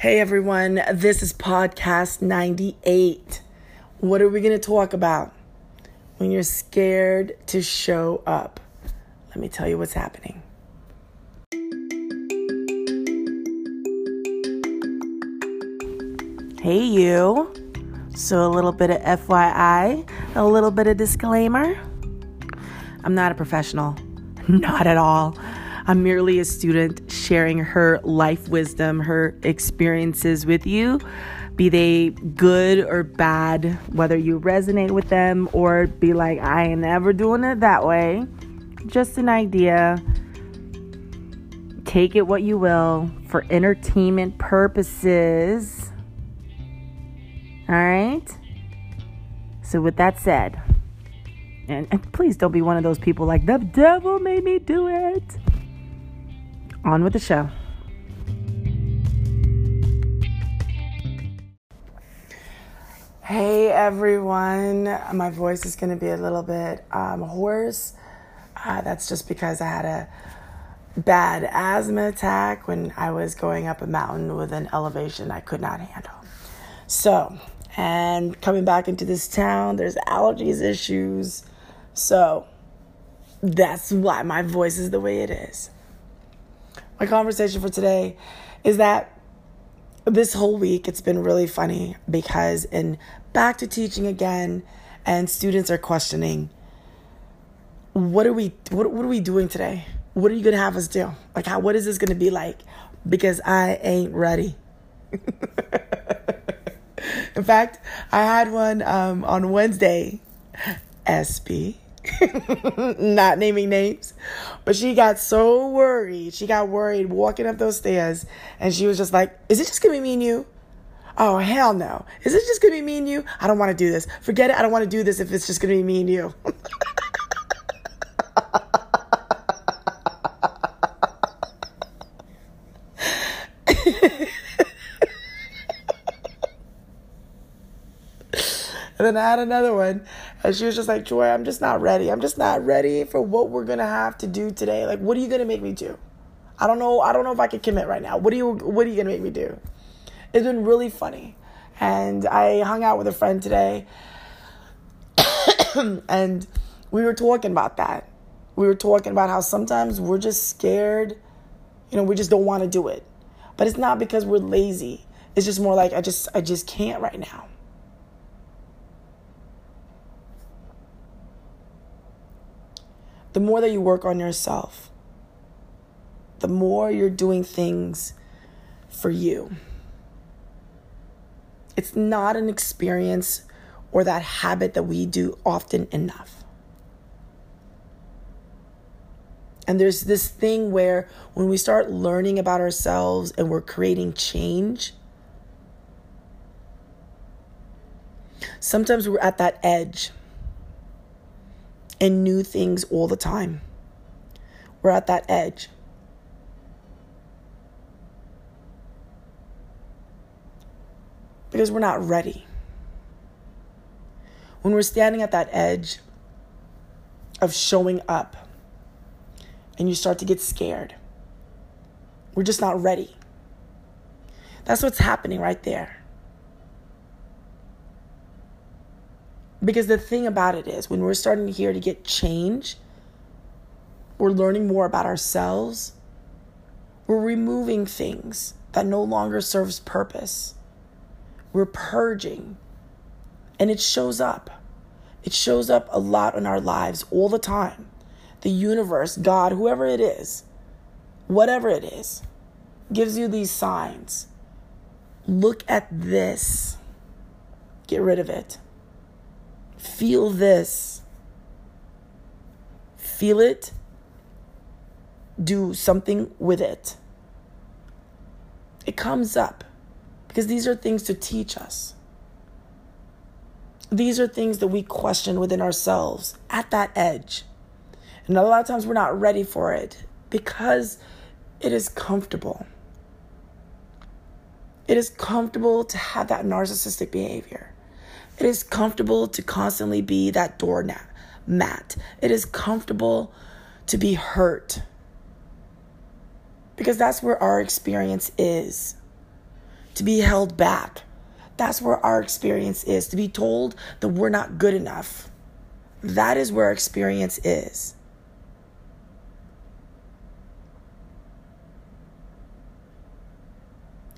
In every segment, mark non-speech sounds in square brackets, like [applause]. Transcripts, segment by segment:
Hey everyone, this is podcast 98. What are we going to talk about? When you're scared to show up. Let me tell you what's happening. Hey, you. So, a little bit of FYI, a little bit of disclaimer. I'm not a professional, [laughs] not at all. I'm merely a student sharing her life wisdom, her experiences with you, be they good or bad, whether you resonate with them or be like, I ain't never doing it that way. Just an idea. Take it what you will for entertainment purposes. All right? So, with that said, and, and please don't be one of those people like, the devil made me do it. On with the show. Hey everyone, my voice is going to be a little bit um, hoarse. Uh, that's just because I had a bad asthma attack when I was going up a mountain with an elevation I could not handle. So, and coming back into this town, there's allergies issues. So, that's why my voice is the way it is. My conversation for today is that this whole week it's been really funny because in back to teaching again and students are questioning what are we what, what are we doing today? What are you gonna have us do? Like how what is this gonna be like? Because i ain't ready. [laughs] In fact i had one um, on wednesday sp [laughs] not naming names, but she got so worried. She got worried walking up those stairs, and she was just like, Is it just gonna be me and you? Oh, hell no. Is it just gonna be me and you? I don't wanna do this. Forget it. I don't wanna do this if it's just gonna be me and you. [laughs] And then I had another one, and she was just like, Joy, I'm just not ready. I'm just not ready for what we're gonna have to do today. Like, what are you gonna make me do? I don't know. I don't know if I can commit right now. What are you What are you gonna make me do? It's been really funny, and I hung out with a friend today, [coughs] and we were talking about that. We were talking about how sometimes we're just scared. You know, we just don't want to do it, but it's not because we're lazy. It's just more like I just I just can't right now. The more that you work on yourself, the more you're doing things for you. It's not an experience or that habit that we do often enough. And there's this thing where when we start learning about ourselves and we're creating change, sometimes we're at that edge and new things all the time. We're at that edge. Because we're not ready. When we're standing at that edge of showing up and you start to get scared, we're just not ready. That's what's happening right there. Because the thing about it is, when we're starting here to get change, we're learning more about ourselves. We're removing things that no longer serves purpose. We're purging. And it shows up. It shows up a lot in our lives all the time. The universe, God, whoever it is, whatever it is, gives you these signs. Look at this. Get rid of it. Feel this. Feel it. Do something with it. It comes up because these are things to teach us. These are things that we question within ourselves at that edge. And a lot of times we're not ready for it because it is comfortable. It is comfortable to have that narcissistic behavior. It is comfortable to constantly be that doormat. It is comfortable to be hurt. Because that's where our experience is. to be held back. That's where our experience is, to be told that we're not good enough. That is where experience is.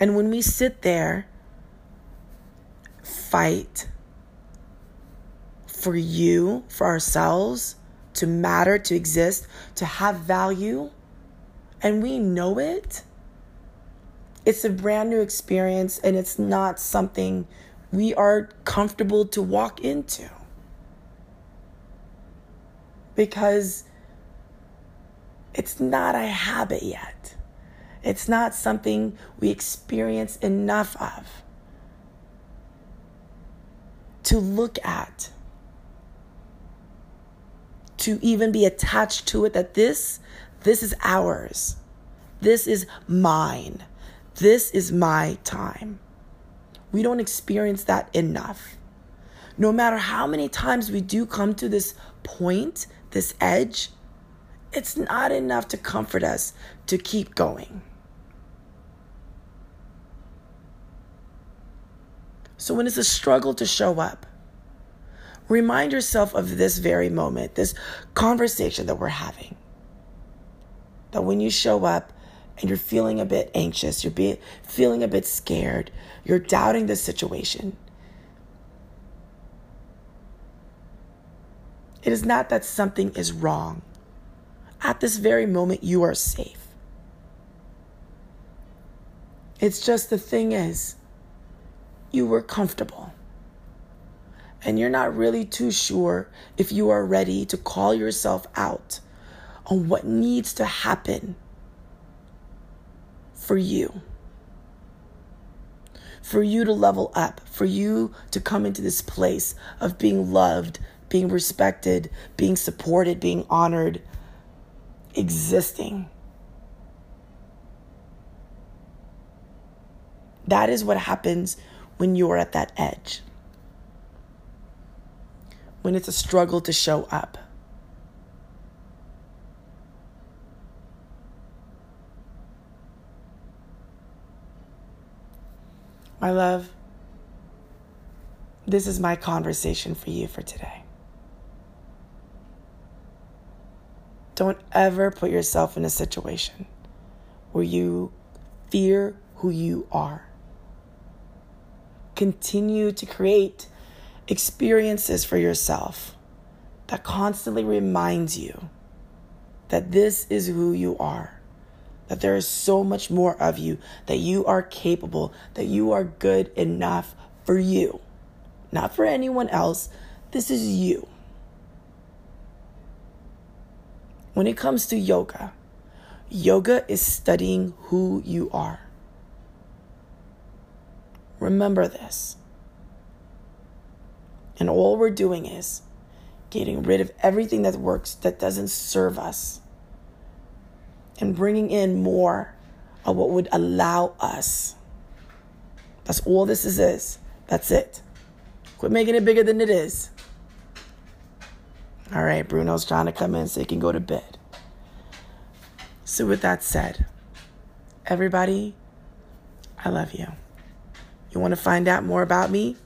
And when we sit there, fight for you, for ourselves, to matter, to exist, to have value, and we know it, it's a brand new experience and it's not something we are comfortable to walk into. Because it's not a habit yet. It's not something we experience enough of to look at, to even be attached to it that this this is ours. This is mine. This is my time. We don't experience that enough. No matter how many times we do come to this point, this edge, it's not enough to comfort us to keep going. So when it's a struggle to show up, remind yourself of this very moment, this conversation that we're having. That when you show up and you're feeling a bit anxious, you're be, feeling a bit scared, you're doubting the situation, it is not that something is wrong. At this very moment, you are safe. It's just the thing is, you were comfortable. And you're not really too sure if you are ready to call yourself out on what needs to happen for you. For you to level up, for you to come into this place of being loved, being respected, being supported, being honored, existing. That is what happens when you're at that edge, when it's a struggle to show up. My love, this is my conversation for you for today. Don't ever put yourself in a situation where you fear who you are continue to create experiences for yourself that constantly reminds you that this is who you are, that there is so much more of you, that you are capable, that you are good enough for you, not for anyone else. This is you. When it comes to yoga, yoga is studying who you are. Remember this. And all we're doing is getting rid of everything that works that doesn't serve us and bringing in more of what would allow us. That's all this is. is. That's it. Quit making it bigger than it is. All right, Bruno's trying to come in so he can go to bed. So, with that said, everybody, I love you. You want to find out more about me?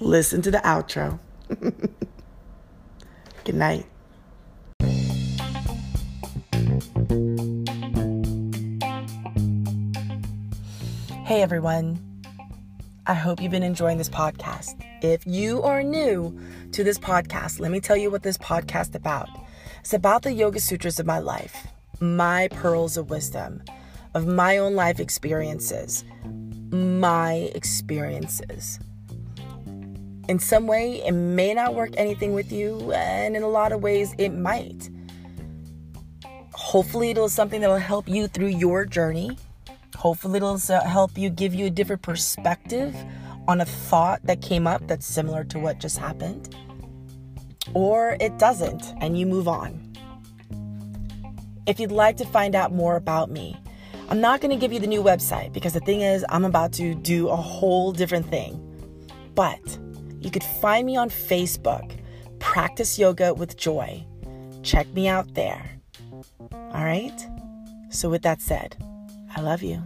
Listen to the outro. [laughs] Good night. Hey everyone. I hope you've been enjoying this podcast. If you are new to this podcast, let me tell you what this podcast about. It's about the Yoga Sutras of my life, my pearls of wisdom, of my own life experiences, my experiences. In some way, it may not work anything with you, and in a lot of ways, it might. Hopefully, it'll something that'll help you through your journey. Hopefully, it'll help you give you a different perspective on a thought that came up that's similar to what just happened. Or it doesn't, and you move on. If you'd like to find out more about me, I'm not going to give you the new website because the thing is, I'm about to do a whole different thing. But you could find me on Facebook, Practice Yoga with Joy. Check me out there. All right? So, with that said, I love you.